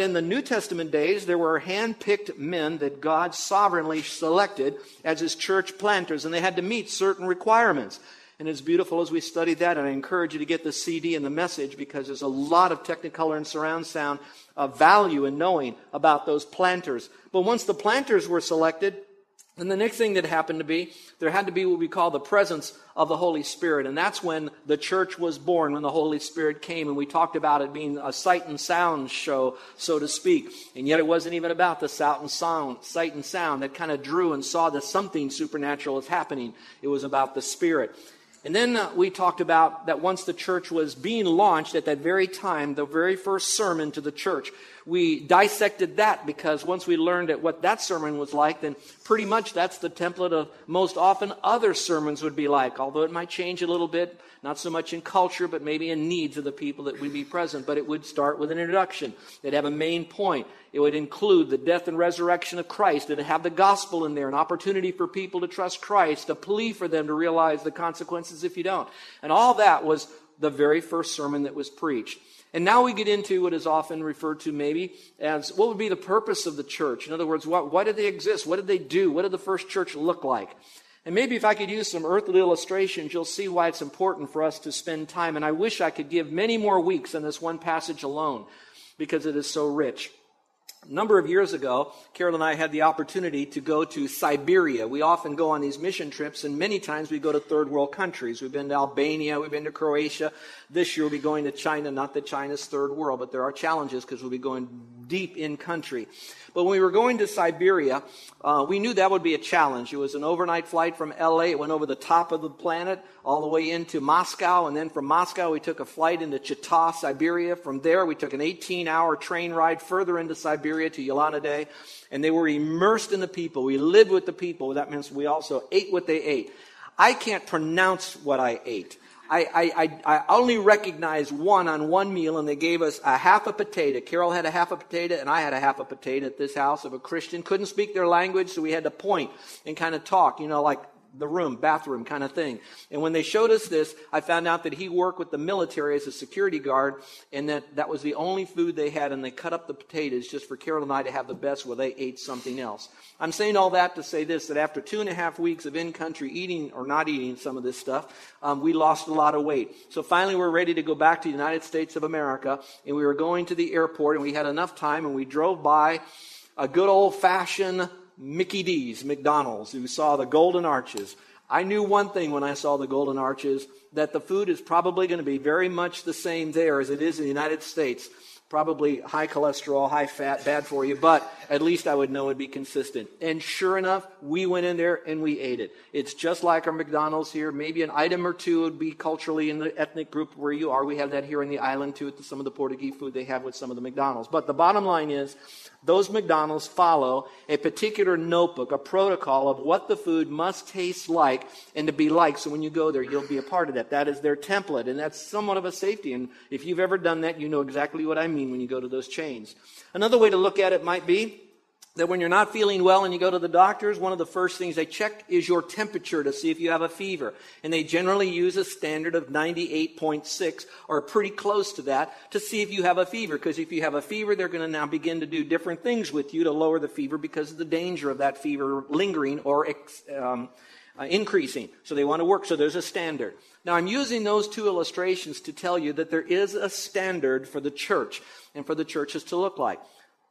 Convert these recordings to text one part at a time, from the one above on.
In the New Testament days, there were hand-picked men that God sovereignly selected as his church planters, and they had to meet certain requirements. And it's beautiful as we study that, and I encourage you to get the CD and the message because there's a lot of Technicolor and surround sound of value in knowing about those planters. But once the planters were selected, and the next thing that happened to be, there had to be what we call the presence of the Holy Spirit. And that's when the church was born, when the Holy Spirit came. And we talked about it being a sight and sound show, so to speak. And yet it wasn't even about the sight and sound, sight and sound that kind of drew and saw that something supernatural is happening. It was about the Spirit. And then uh, we talked about that once the church was being launched at that very time, the very first sermon to the church, we dissected that because once we learned at what that sermon was like, then pretty much that's the template of most often other sermons would be like, although it might change a little bit, not so much in culture, but maybe in needs of the people that would be present. But it would start with an introduction. It'd have a main point. It would include the death and resurrection of Christ. It'd have the gospel in there, an opportunity for people to trust Christ, a plea for them to realize the consequences if you don't. And all that was the very first sermon that was preached. And now we get into what is often referred to maybe as what would be the purpose of the church. In other words, what, why did they exist? What did they do? What did the first church look like? And maybe if I could use some earthly illustrations, you'll see why it's important for us to spend time. And I wish I could give many more weeks on this one passage alone because it is so rich. A number of years ago, Carol and I had the opportunity to go to Siberia. We often go on these mission trips, and many times we go to third world countries. We've been to Albania, we've been to Croatia. This year we'll be going to China. Not that China's third world, but there are challenges because we'll be going deep in country. But when we were going to Siberia, uh, we knew that would be a challenge. It was an overnight flight from LA. It went over the top of the planet all the way into Moscow. And then from Moscow, we took a flight into Chita, Siberia. From there, we took an 18 hour train ride further into Siberia to Ulan-Ude. And they were immersed in the people. We lived with the people. That means we also ate what they ate. I can't pronounce what I ate. I, I, I, only recognized one on one meal, and they gave us a half a potato. Carol had a half a potato, and I had a half a potato at this house of a Christian. Couldn't speak their language, so we had to point and kind of talk, you know, like the room, bathroom kind of thing. And when they showed us this, I found out that he worked with the military as a security guard, and that that was the only food they had, and they cut up the potatoes just for Carol and I to have the best while they ate something else. I'm saying all that to say this, that after two and a half weeks of in-country eating or not eating some of this stuff, um, we lost a lot of weight. So finally we're ready to go back to the United States of America, and we were going to the airport, and we had enough time, and we drove by a good old-fashioned Mickey D's, McDonald's, who saw the golden arches. I knew one thing when I saw the golden arches that the food is probably going to be very much the same there as it is in the United States probably high cholesterol, high fat, bad for you, but at least I would know it'd be consistent. And sure enough, we went in there and we ate it. It's just like our McDonald's here. Maybe an item or two would be culturally in the ethnic group where you are. We have that here in the island too, some of the Portuguese food they have with some of the McDonald's. But the bottom line is, those McDonald's follow a particular notebook, a protocol of what the food must taste like and to be like. So when you go there, you'll be a part of that. That is their template, and that's somewhat of a safety. And if you've ever done that, you know exactly what I mean when you go to those chains. Another way to look at it might be that when you're not feeling well and you go to the doctors, one of the first things they check is your temperature to see if you have a fever. And they generally use a standard of 98.6 or pretty close to that to see if you have a fever. Because if you have a fever, they're going to now begin to do different things with you to lower the fever because of the danger of that fever lingering or um, uh, increasing. So they want to work. So there's a standard. Now I'm using those two illustrations to tell you that there is a standard for the church and for the churches to look like.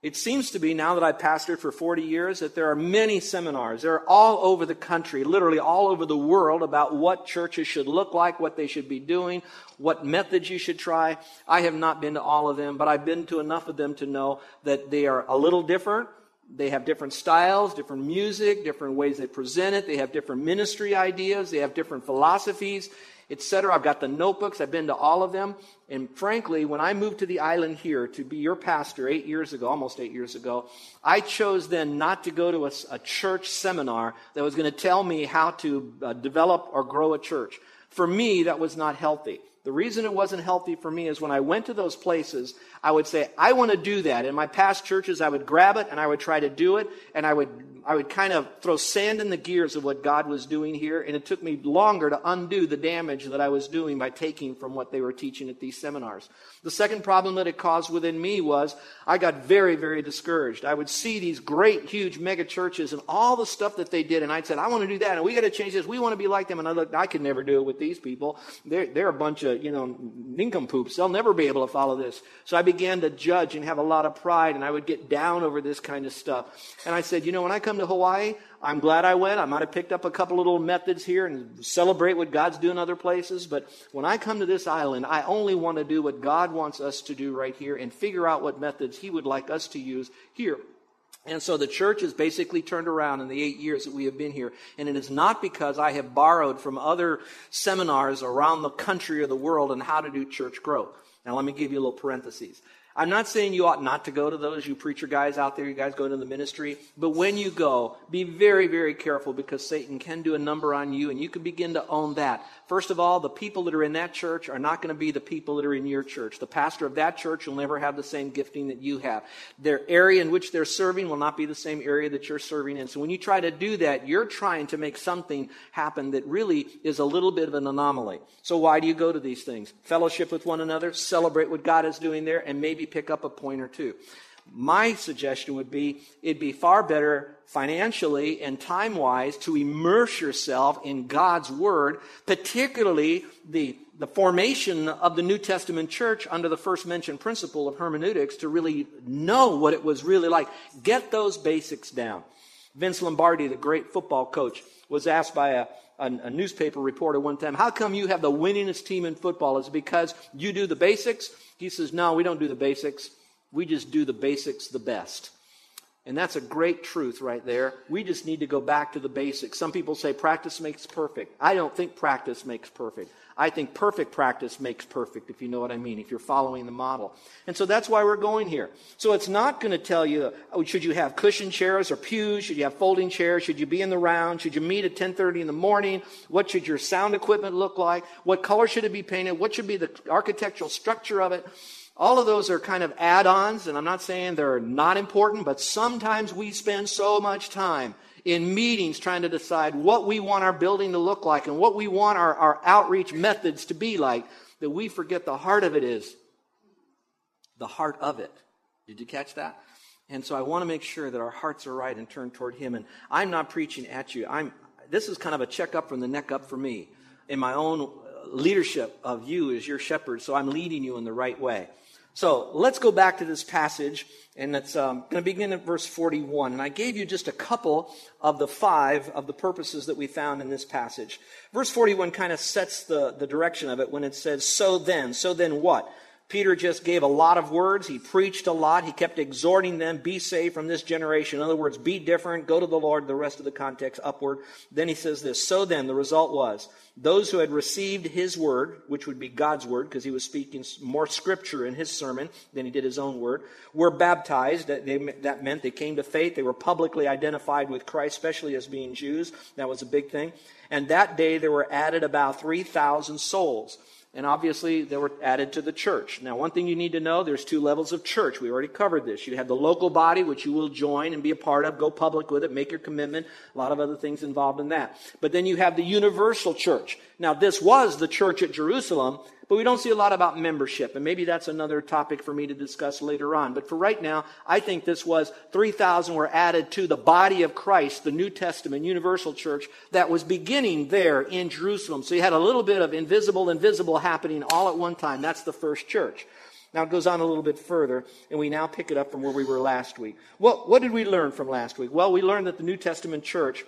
It seems to be, now that I've pastored for 40 years, that there are many seminars. They're all over the country, literally all over the world, about what churches should look like, what they should be doing, what methods you should try. I have not been to all of them, but I've been to enough of them to know that they are a little different. They have different styles, different music, different ways they present it. They have different ministry ideas. They have different philosophies etc. I've got the notebooks. I've been to all of them. And frankly, when I moved to the island here to be your pastor eight years ago, almost eight years ago, I chose then not to go to a, a church seminar that was going to tell me how to uh, develop or grow a church. For me, that was not healthy. The reason it wasn't healthy for me is when I went to those places, I would say, I want to do that. In my past churches, I would grab it and I would try to do it, and I would I would kind of throw sand in the gears of what God was doing here, and it took me longer to undo the damage that I was doing by taking from what they were teaching at these seminars. The second problem that it caused within me was I got very, very discouraged. I would see these great, huge mega churches and all the stuff that they did, and I'd said, I want to do that, and we got to change this. We want to be like them. And I looked, I could never do it with these people. They're, they're a bunch of, you know, nincompoops. They'll never be able to follow this. So I began to judge and have a lot of pride, and I would get down over this kind of stuff. And I said, you know, when I come to Hawaii, I'm glad I went. I might have picked up a couple little methods here and celebrate what God's doing other places. But when I come to this island, I only want to do what God wants us to do right here and figure out what methods He would like us to use here. And so the church has basically turned around in the eight years that we have been here. And it is not because I have borrowed from other seminars around the country or the world on how to do church growth. Now, let me give you a little parentheses. I'm not saying you ought not to go to those, you preacher guys out there, you guys go to the ministry. But when you go, be very, very careful because Satan can do a number on you and you can begin to own that. First of all, the people that are in that church are not going to be the people that are in your church. The pastor of that church will never have the same gifting that you have. Their area in which they're serving will not be the same area that you're serving in. So when you try to do that, you're trying to make something happen that really is a little bit of an anomaly. So why do you go to these things? Fellowship with one another, celebrate what God is doing there, and maybe pick up a point or two. My suggestion would be it'd be far better financially and time wise to immerse yourself in God's Word, particularly the, the formation of the New Testament church under the first mentioned principle of hermeneutics to really know what it was really like. Get those basics down. Vince Lombardi, the great football coach, was asked by a, a, a, newspaper reporter one time, How come you have the winningest team in football? Is because you do the basics? He says, No, we don't do the basics. We just do the basics the best. And that's a great truth right there. We just need to go back to the basics. Some people say practice makes perfect. I don't think practice makes perfect. I think perfect practice makes perfect, if you know what I mean, if you're following the model. And so that's why we're going here. So it's not going to tell you, oh, should you have cushion chairs or pews? Should you have folding chairs? Should you be in the round? Should you meet at 1030 in the morning? What should your sound equipment look like? What color should it be painted? What should be the architectural structure of it? All of those are kind of add ons, and I'm not saying they're not important, but sometimes we spend so much time in meetings trying to decide what we want our building to look like and what we want our, our outreach methods to be like that we forget the heart of it is the heart of it. Did you catch that? And so I want to make sure that our hearts are right and turned toward Him. And I'm not preaching at you. I'm, this is kind of a checkup from the neck up for me in my own leadership of you as your shepherd. So I'm leading you in the right way. So let's go back to this passage, and it's um, going to begin at verse 41. And I gave you just a couple of the five of the purposes that we found in this passage. Verse 41 kind of sets the, the direction of it when it says, So then, so then what? Peter just gave a lot of words. He preached a lot. He kept exhorting them, be saved from this generation. In other words, be different, go to the Lord, the rest of the context upward. Then he says this So then, the result was those who had received his word, which would be God's word, because he was speaking more scripture in his sermon than he did his own word, were baptized. That, they, that meant they came to faith. They were publicly identified with Christ, especially as being Jews. That was a big thing. And that day there were added about 3,000 souls. And obviously, they were added to the church. Now, one thing you need to know there's two levels of church. We already covered this. You have the local body, which you will join and be a part of, go public with it, make your commitment. A lot of other things involved in that. But then you have the universal church. Now, this was the church at Jerusalem, but we don't see a lot about membership, and maybe that's another topic for me to discuss later on. But for right now, I think this was 3,000 were added to the body of Christ, the New Testament universal church that was beginning there in Jerusalem. So you had a little bit of invisible and visible happening all at one time. That's the first church. Now it goes on a little bit further, and we now pick it up from where we were last week. What, what did we learn from last week? Well, we learned that the New Testament church,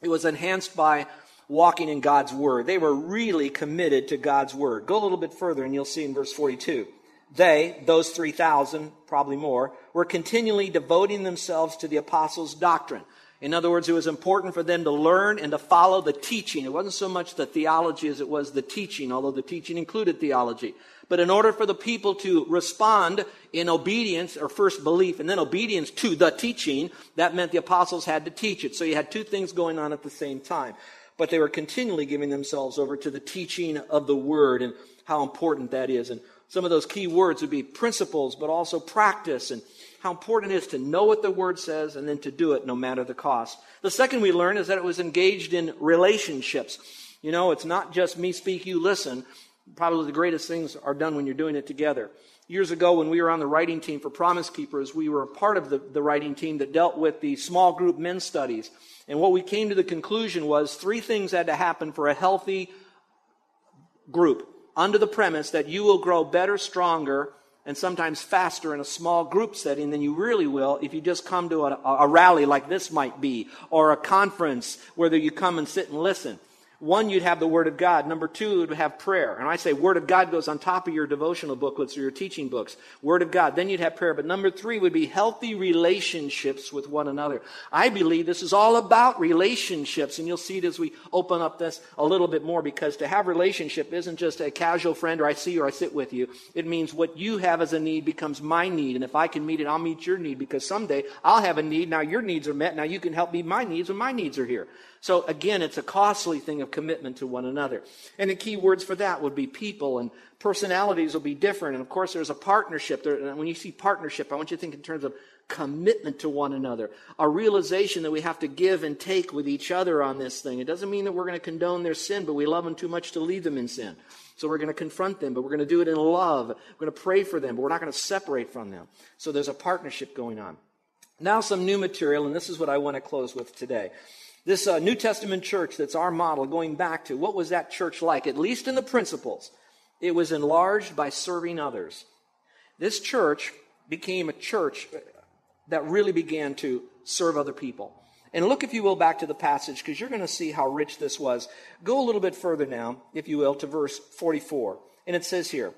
it was enhanced by walking in God's Word. They were really committed to God's Word. Go a little bit further, and you'll see in verse 42. They, those 3,000, probably more, were continually devoting themselves to the apostles' doctrine. In other words, it was important for them to learn and to follow the teaching. It wasn't so much the theology as it was the teaching, although the teaching included theology. But in order for the people to respond in obedience or first belief and then obedience to the teaching, that meant the apostles had to teach it. So you had two things going on at the same time. But they were continually giving themselves over to the teaching of the word and how important that is. And some of those key words would be principles, but also practice and how important it is to know what the word says and then to do it no matter the cost. The second we learn is that it was engaged in relationships. You know, it's not just me speak, you listen. Probably the greatest things are done when you're doing it together. Years ago, when we were on the writing team for Promise Keepers, we were a part of the, the writing team that dealt with the small group men studies. And what we came to the conclusion was three things had to happen for a healthy group under the premise that you will grow better, stronger, and sometimes faster in a small group setting than you really will if you just come to a, a, rally like this might be, or a conference where you come and sit and listen. One, you'd have the Word of God. Number two, you'd have prayer. And I say Word of God goes on top of your devotional booklets or your teaching books. Word of God. Then you'd have prayer. But number three would be healthy relationships with one another. I believe this is all about relationships. And you'll see it as we open up this a little bit more because to have relationship isn't just a casual friend or I see you or I sit with you. It means what you have as a need becomes my need. And if I can meet it, I'll meet your need because someday I'll have a need. Now your needs are met. Now you can help meet my needs when my needs are here. So again, it's a costly thing of commitment to one another. And the key words for that would be people and personalities will be different. And of course, there's a partnership. There, when you see partnership, I want you to think in terms of commitment to one another, a realization that we have to give and take with each other on this thing. It doesn't mean that we're going to condone their sin, but we love them too much to leave them in sin. So we're going to confront them, but we're going to do it in love. We're going to pray for them, but we're not going to separate from them. So there's a partnership going on. Now, some new material, and this is what I want to close with today. This uh, New Testament church that's our model, going back to what was that church like, at least in the principles? It was enlarged by serving others. This church became a church that really began to serve other people. And look, if you will, back to the passage, because you're going to see how rich this was. Go a little bit further now, if you will, to verse 44. And it says here,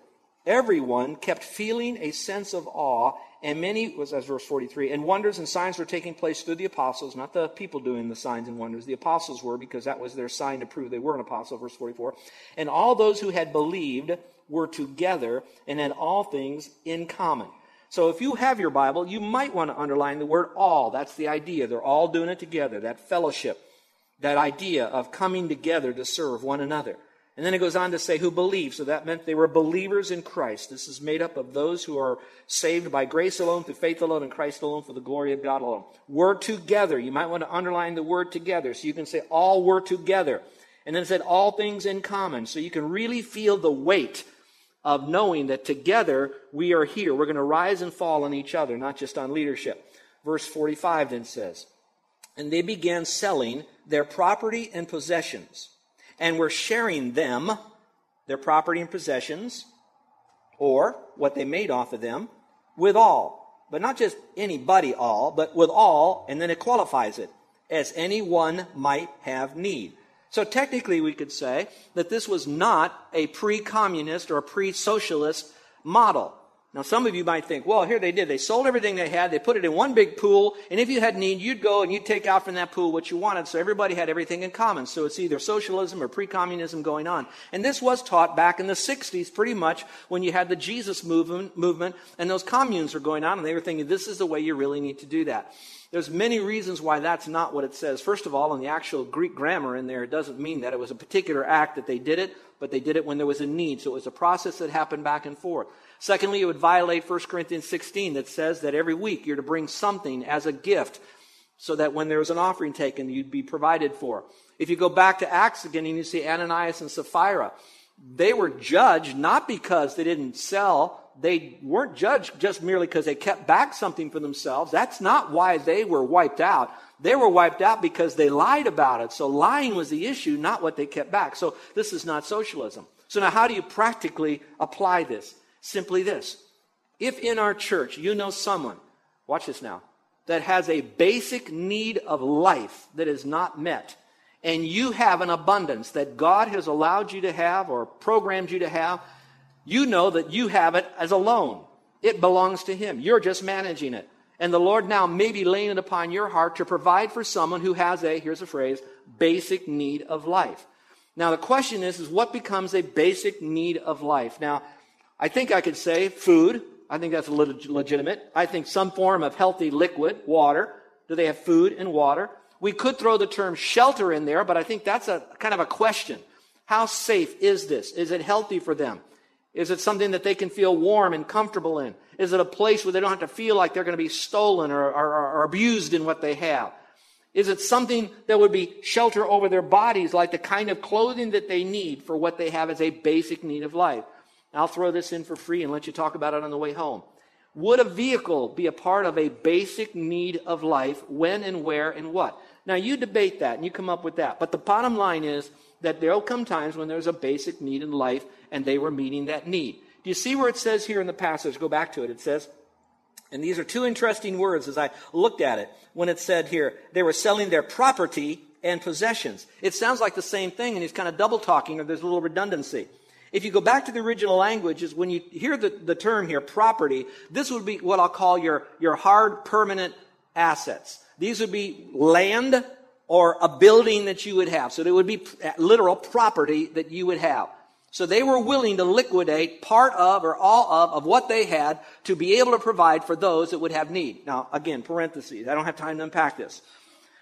Everyone kept feeling a sense of awe, and many, was as verse 43, and wonders and signs were taking place through the apostles, not the people doing the signs and wonders. The apostles were, because that was their sign to prove they were an apostle, verse 44. And all those who had believed were together and had all things in common. So if you have your Bible, you might want to underline the word all. That's the idea. They're all doing it together, that fellowship, that idea of coming together to serve one another. And then it goes on to say who believe. So that meant they were believers in Christ. This is made up of those who are saved by grace alone, through faith alone, in Christ alone, for the glory of God alone. Were together. You might want to underline the word together. So you can say all were together. And then it said all things in common. So you can really feel the weight of knowing that together we are here. We're going to rise and fall on each other, not just on leadership. Verse 45 then says, And they began selling their property and possessions and were sharing them, their property and possessions, or what they made off of them, with all. But not just anybody all, but with all, and then it qualifies it, as anyone might have need. So technically, we could say that this was not a pre communist or pre socialist model. Now, some of you might think, well, here they did. They sold everything they had. They put it in one big pool. And if you had need, you'd go and you'd take out from that pool what you wanted. So everybody had everything in common. So it's either socialism or pre-communism going on. And this was taught back in the 60s pretty much when you had the Jesus movement, movement and those communes were going on. And they were thinking, this is the way you really need to do that. There's many reasons why that's not what it says. First of all, in the actual Greek grammar in there, it doesn't mean that it was a particular act that they did it, but they did it when there was a need. So it was a process that happened back and forth. Secondly, it would violate 1 Corinthians 16 that says that every week you're to bring something as a gift so that when there was an offering taken, you'd be provided for. If you go back to Acts again and you see Ananias and Sapphira, they were judged not because they didn't sell. They weren't judged just merely because they kept back something for themselves. That's not why they were wiped out. They were wiped out because they lied about it. So lying was the issue, not what they kept back. So this is not socialism. So now how do you practically apply this? Simply this. If in our church you know someone, watch this now, that has a basic need of life that is not met, and you have an abundance that God has allowed you to have or programmed you to have, you know that you have it as a loan. It belongs to Him. You're just managing it. And the Lord now may be laying it upon your heart to provide for someone who has a, here's a phrase, basic need of life. Now the question is, is what becomes a basic need of life? Now, I think I could say food. I think that's a little legitimate. I think some form of healthy liquid, water. Do they have food and water? We could throw the term shelter in there, but I think that's a kind of a question. How safe is this? Is it healthy for them? Is it something that they can feel warm and comfortable in? Is it a place where they don't have to feel like they're going to be stolen or, or, or abused in what they have? Is it something that would be shelter over their bodies, like the kind of clothing that they need for what they have as a basic need of life? I'll throw this in for free and let you talk about it on the way home. Would a vehicle be a part of a basic need of life? When and where and what? Now you debate that and you come up with that. But the bottom line is that there'll come times when there's a basic need in life and they were meeting that need. Do you see where it says here in the passage? Go back to it. It says, and these are two interesting words as I looked at it when it said here, they were selling their property and possessions. It sounds like the same thing and he's kind of double talking or there's a little redundancy. If you go back to the original language, is when you hear the, the term here, property, this would be what I'll call your, your hard permanent assets. These would be land or a building that you would have. So there would be uh, literal property that you would have. So they were willing to liquidate part of or all of, of what they had to be able to provide for those that would have need. Now, again, parentheses. I don't have time to unpack this.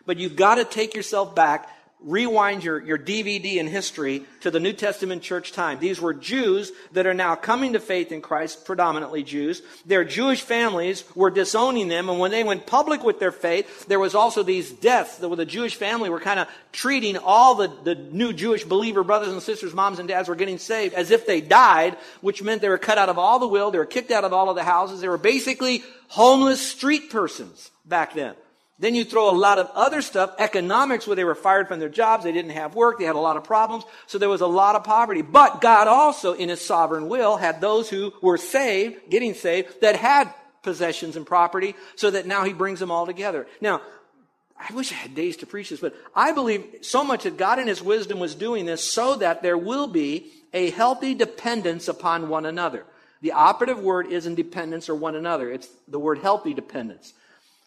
But you've got to take yourself back rewind your, your DVD in history to the New Testament church time. These were Jews that are now coming to faith in Christ, predominantly Jews. Their Jewish families were disowning them, and when they went public with their faith, there was also these deaths that the Jewish family were kind of treating all the, the new Jewish believer brothers and sisters, moms and dads were getting saved as if they died, which meant they were cut out of all the will, they were kicked out of all of the houses, they were basically homeless street persons back then. Then you throw a lot of other stuff, economics, where they were fired from their jobs, they didn't have work, they had a lot of problems, so there was a lot of poverty. But God also, in His sovereign will, had those who were saved, getting saved, that had possessions and property, so that now He brings them all together. Now, I wish I had days to preach this, but I believe so much that God in His wisdom was doing this so that there will be a healthy dependence upon one another. The operative word isn't dependence or one another. It's the word healthy dependence.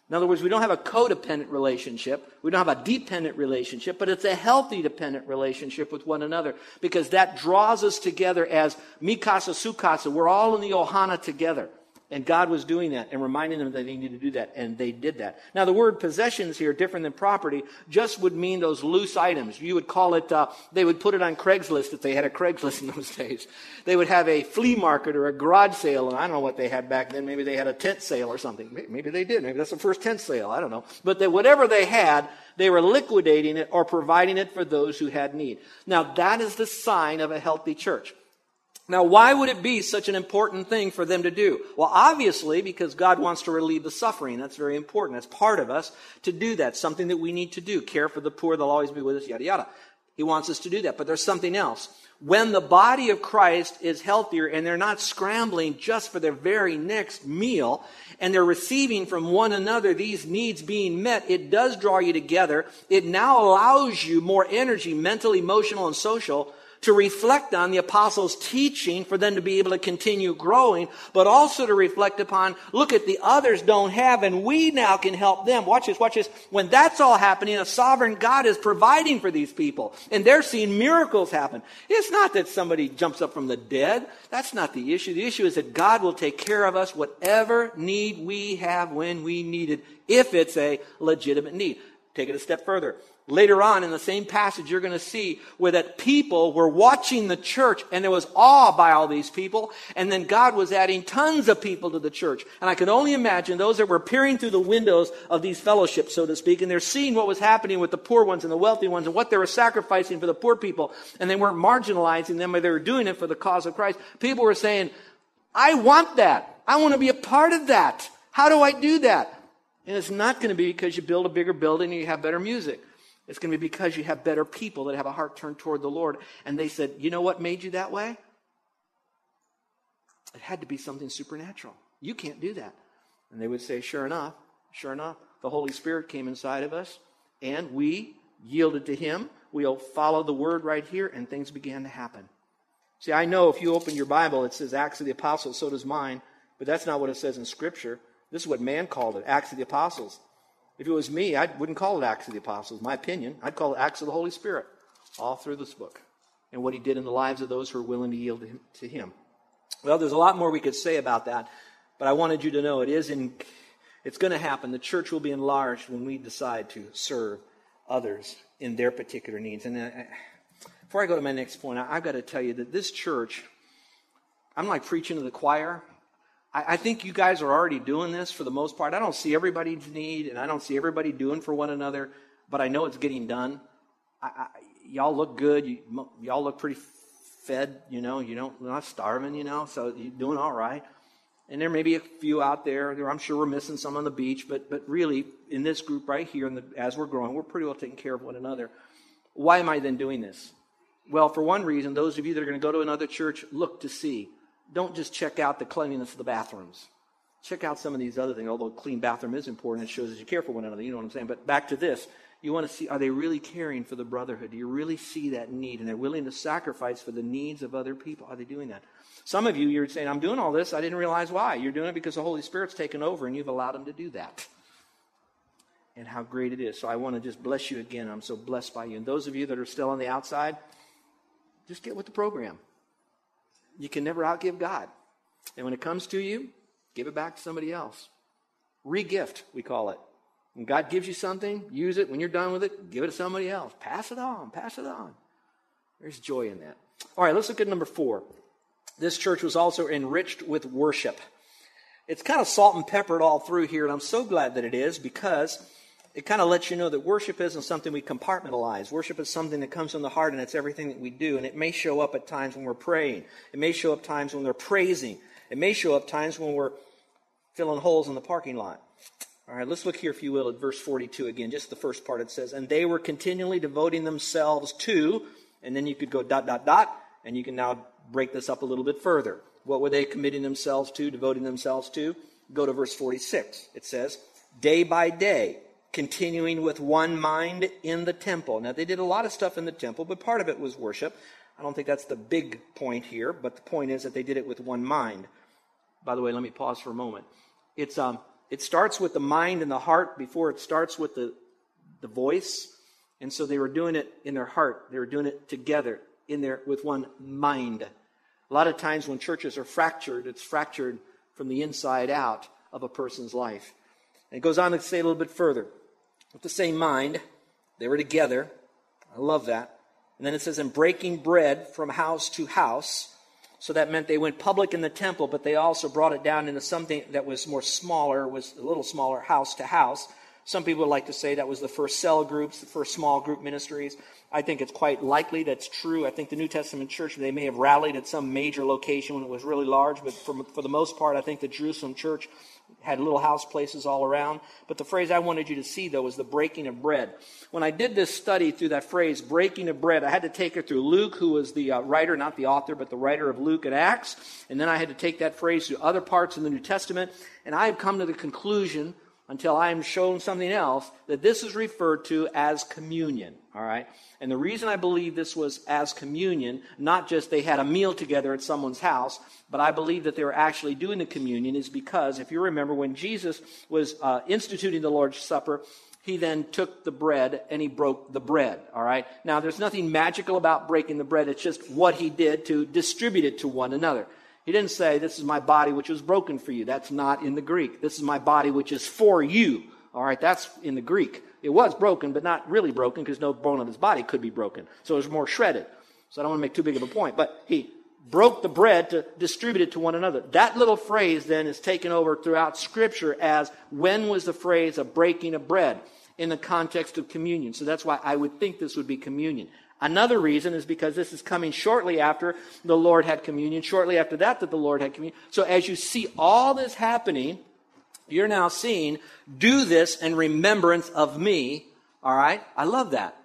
In other words, we don't have a codependent relationship. We don't have a dependent relationship, but it's a healthy dependent relationship with one another because that draws us together as mikasa sukasa. We're all in the ohana together. And God was doing that and reminding them that they needed to do that, and they did that. Now, the word possessions here, different than property, just would mean those loose items. You would call it, uh, they would put it on Craigslist if they had a Craigslist in those days. They would have a flea market or a garage sale, and I don't know what they had back then. Maybe they had a tent sale or something. Maybe they did. Maybe that's the first tent sale. I don't know. But they, whatever they had, they were liquidating it or providing it for those who had need. Now, that is the sign of a healthy church. Now, why would it be such an important thing for them to do? Well, obviously, because God wants to relieve the suffering. That's very important. That's part of us to do that. Something that we need to do. Care for the poor. They'll always be with us, yada, yada. He wants us to do that. But there's something else. When the body of Christ is healthier and they're not scrambling just for their very next meal and they're receiving from one another these needs being met, it does draw you together. It now allows you more energy, mental, emotional, and social to reflect on the apostles' teaching for them to be able to continue growing, but also to reflect upon, look at the others don't have and we now can help them. Watch this, watch this. When that's all happening, a sovereign God is providing for these people and they're seeing miracles happen. It's not that somebody jumps up from the dead. That's not the issue. The issue is that God will take care of us whatever need we have when we need it, if it's a legitimate need. Take it a step further. Later on in the same passage, you're going to see where that people were watching the church and there was awe by all these people. And then God was adding tons of people to the church. And I can only imagine those that were peering through the windows of these fellowships, so to speak, and they're seeing what was happening with the poor ones and the wealthy ones and what they were sacrificing for the poor people. And they weren't marginalizing them, but they were doing it for the cause of Christ. People were saying, I want that. I want to be a part of that. How do I do that? And it's not going to be because you build a bigger building and you have better music. It's going to be because you have better people that have a heart turned toward the Lord. And they said, You know what made you that way? It had to be something supernatural. You can't do that. And they would say, Sure enough, sure enough, the Holy Spirit came inside of us, and we yielded to Him. We'll follow the word right here, and things began to happen. See, I know if you open your Bible, it says Acts of the Apostles, so does mine, but that's not what it says in Scripture. This is what man called it, Acts of the Apostles. If it was me, I wouldn't call it Acts of the Apostles, my opinion. I'd call it Acts of the Holy Spirit, all through this book, and what he did in the lives of those who are willing to yield to him. Well, there's a lot more we could say about that, but I wanted you to know it is in, it's going to happen. The church will be enlarged when we decide to serve others in their particular needs. And I, uh, before I go to my next point, I, I've got to tell you that this church, I'm like preaching to the choir. I, think you guys are already doing this for the most part. I don't see everybody's need, and I don't see everybody doing for one another, but I know it's getting done. I, I, y'all look good. You, y'all look pretty fed. You know, you don't you're not starving. You know, so you're doing all right. And there may be a few out there. I'm sure we're missing some on the beach, but but really in this group right here, the, as we're growing, we're pretty well taking care of one another. Why am I then doing this? Well, for one reason, those of you that are going to go to another church, look to see. Don't just check out the cleanliness of the bathrooms. Check out some of these other things. Although a clean bathroom is important, it shows that you care for one another. You know what I'm saying? But back to this. You want to see, are they really caring for the brotherhood? Do you really see that need? And they're willing to sacrifice for the needs of other people? Are they doing that? Some of you, you're saying, I'm doing all this. I didn't realize why. You're doing it because the Holy Spirit's taken over and you've allowed Him to do that. And how great it is. So I want to just bless you again. I'm so blessed by you. And those of you that are still on the outside, just get with the program. You can never outgive God. And when it comes to you, give it back to somebody else. Regift, we call it. When God gives you something, use it. When you're done with it, give it to somebody else. Pass it on. Pass it on. There's joy in that. All right, let's look at number four. This church was also enriched with worship. It's kind of salt and peppered all through here, and I'm so glad that it is because it kind of lets you know that worship isn't something we compartmentalize. Worship is something that comes from the heart, and it's everything that we do. And it may show up at times when we're praying. It may show up times when we're praising. It may show up times when we're filling holes in the parking lot. All right, let's look here, if you will, at verse 42 again, just the first part. It says, And they were continually devoting themselves to, and then you could go dot, dot, dot, and you can now break this up a little bit further. What were they committing themselves to, devoting themselves to? Go to verse 46. It says, Day by day, continuing with one mind in the temple. Now, they did a lot of stuff in the temple, but part of it was worship. I don't think that's the big point here, but the point is that they did it with one mind. By the way, let me pause for a moment. It's, um, it starts with the mind and the heart before it starts with the, the voice. And so they were doing it in their heart. They were doing it together in there with one mind. A lot of times when churches are fractured, it's fractured from the inside out of a person's life. And it goes on to say a little bit further. With the same mind, they were together. I love that. And then it says, in breaking bread from house to house. So that meant they went public in the temple, but they also brought it down into something that was more smaller, was a little smaller, house to house. Some people like to say that was the first cell groups, the first small group ministries. I think it's quite likely that's true. I think the New Testament church, they may have rallied at some major location when it was really large, but for, for the most part, I think the Jerusalem church had little house places all around. But the phrase I wanted you to see, though, was the breaking of bread. When I did this study through that phrase, breaking of bread, I had to take it through Luke, who was the uh, writer, not the author, but the writer of Luke and Acts. And then I had to take that phrase to other parts of the New Testament. And I have come to the conclusion until I am shown something else, that this is referred to as communion. All right? And the reason I believe this was as communion, not just they had a meal together at someone's house, but I believe that they were actually doing the communion, is because if you remember when Jesus was uh, instituting the Lord's Supper, he then took the bread and he broke the bread. All right? Now, there's nothing magical about breaking the bread, it's just what he did to distribute it to one another. He didn't say, This is my body which was broken for you. That's not in the Greek. This is my body which is for you. All right, that's in the Greek. It was broken, but not really broken because no bone of his body could be broken. So it was more shredded. So I don't want to make too big of a point. But he broke the bread to distribute it to one another. That little phrase then is taken over throughout Scripture as when was the phrase of breaking of bread in the context of communion. So that's why I would think this would be communion. Another reason is because this is coming shortly after the Lord had communion, shortly after that, that the Lord had communion. So as you see all this happening, you're now seeing, do this in remembrance of me. All right? I love that.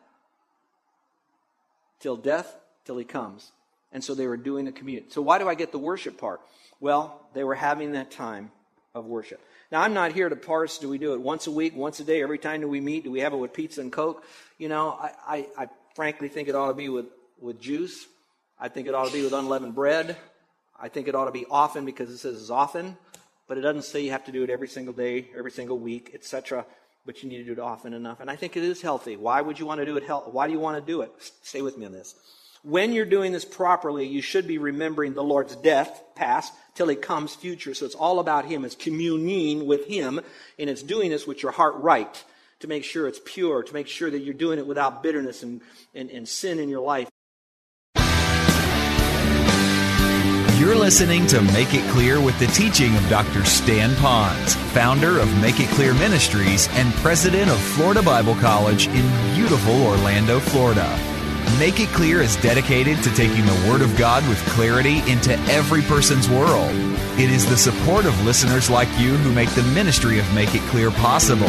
Till death, till he comes. And so they were doing the communion. So why do I get the worship part? Well, they were having that time of worship. Now, I'm not here to parse do we do it once a week, once a day, every time do we meet? Do we have it with pizza and Coke? You know, I, I, I frankly think it ought to be with, with juice. I think it ought to be with unleavened bread. I think it ought to be often because it says it's often, but it doesn't say you have to do it every single day, every single week, etc. But you need to do it often enough. And I think it is healthy. Why would you want to do it? Why do you want to do it? Stay with me on this. When you're doing this properly, you should be remembering the Lord's death, past, till he comes, future. So it's all about him. It's communing with him, and it's doing this with your heart right to make sure it's pure, to make sure that you're doing it without bitterness and, and, and sin in your life. You're listening to Make It Clear with the teaching of Dr. Stan Ponz, founder of Make It Clear Ministries and president of Florida Bible College in beautiful Orlando, Florida. Make It Clear is dedicated to taking the Word of God with clarity into every person's world. It is the support of listeners like you who make the ministry of Make It Clear possible.